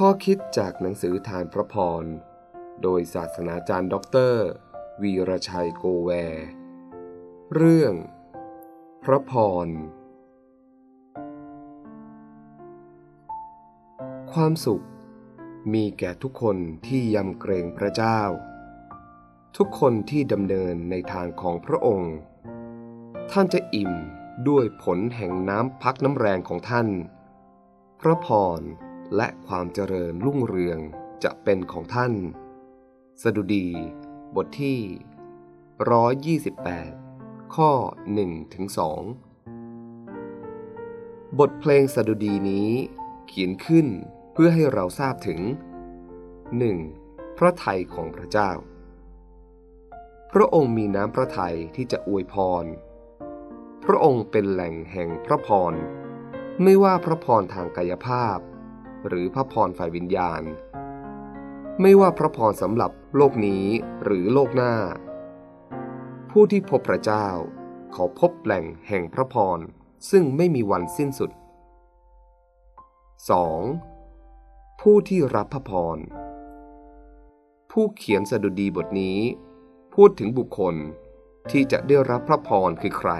ข้อคิดจากหนังสือทานพระพร โดยศาสนาจารย์ด็อกเตอร์ วีรชัยโกแว เรื่อง พระพร ความสุขมีแก่ทุกคนที่ยำเกรงพระเจ้า ทุกคนที่ดำเนินในทางของพระองค์ ท่านจะอิ่มด้วยผลแห่งน้ำพักน้ำแรงของท่าน พระพร และความเจริญรุ่งเรืองจะเป็นของท่าน สดุดี บทที่ 128 ข้อ 1 ถึง 2 บทเพลงสดุดีนี้เขียนขึ้นเพื่อให้เราทราบถึง 1. พระทัยของพระเจ้า พระองค์มีน้ำพระทัยที่จะอวยพร พระองค์เป็นแหล่งแห่งพระพร ไม่ว่าพระพรทางกายภาพ หรือพระพรฝ่ายวิญญาณ ไม่ว่าพระพรสำหรับโลกนี้หรือโลกหน้า ผู้ที่พบพระเจ้า เขาพบแหล่งแห่งพระพรซึ่งไม่มีวันสิ้นสุด 2. ผู้ที่รับพระพร ผู้เขียนสดุดีบทนี้ พูดถึงบุคคลที่จะได้รับพระพรคือใคร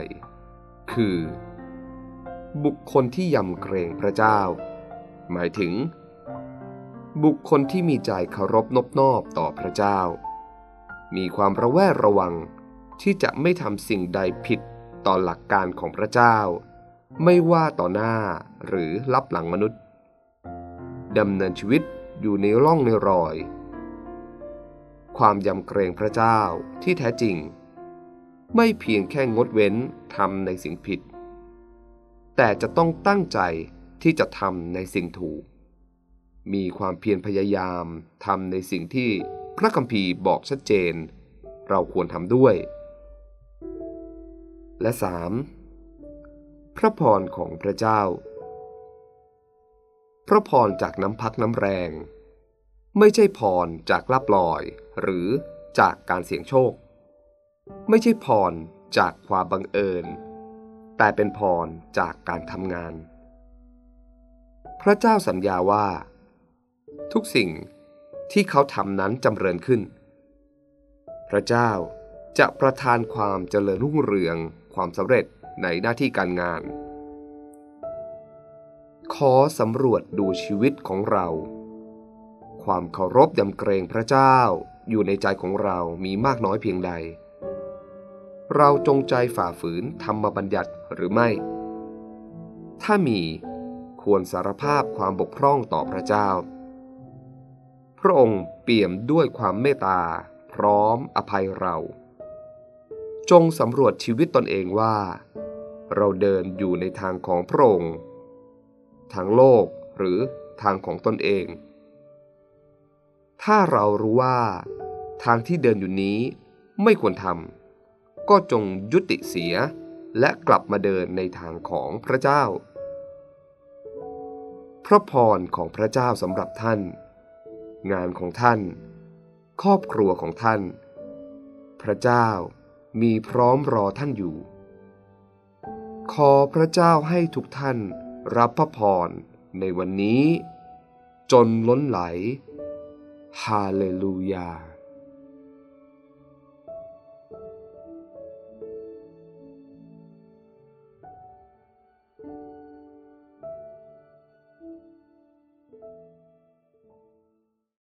คือ บุคคลที่ยำเกรงพระเจ้า หมายถึง บุคคลที่มีใจเคารพนบนอบต่อพระเจ้า มีความระแวดระวังที่จะไม่ทำสิ่งใดผิดต่อหลักการของพระเจ้า ไม่ว่าต่อหน้าหรือลับหลังมนุษย์ดำเนินชีวิตอยู่ในร่องในรอย ความยำเกรงพระเจ้าที่แท้จริง ไม่เพียงแค่งดเว้นทำในสิ่งผิด แต่จะต้องตั้งใจ ที่จะทำในสิ่งถูก มีความเพียรพยายามทำในสิ่งที่พระคัมภีร์บอกชัดเจน เราควรทำด้วย และ 3. พระพรของพระเจ้า พระพรจากน้ำพักน้ำแรง ไม่ใช่พรจากลาบลอย หรือจากการเสี่ยงโชค ไม่ใช่พรจากความบังเอิญ แต่เป็นพรจากการทำงาน พระเจ้าสัญญาว่า ทุกสิ่งที่เขาทำนั้นจำเริญขึ้น พระเจ้าจะประทานความเจริญรุ่งเรืองความสำเร็จในหน้าที่การงาน ขอสำรวจดูชีวิตของเรา ความเคารพยำเกรงพระเจ้าอยู่ในใจของเรามีมากน้อยเพียงใด เราจงใจฝ่าฝืนธรรมบัญญัติหรือไม่ ถ้ามี ควรสารภาพความบกพร่องต่อพระเจ้า พระองค์เปี่ยมด้วยความเมตตา พร้อมอภัยเรา จงสำรวจชีวิตตนเองว่า เราเดินอยู่ในทางของพระองค์ ทางโลกหรือทางของตนเอง ถ้าเรารู้ว่า ทางที่เดินอยู่นี้ไม่ควรทำก็จงยุติเสียและกลับมาเดินในทางของพระเจ้า พระพรของพระเจ้าสำหรับท่าน งานของท่าน ครอบครัวของท่าน พระเจ้ามีพร้อมรอท่านอยู่ ขอพระเจ้าให้ทุกท่านรับพระพรในวันนี้ จนล้นไหล ฮาเลลูยา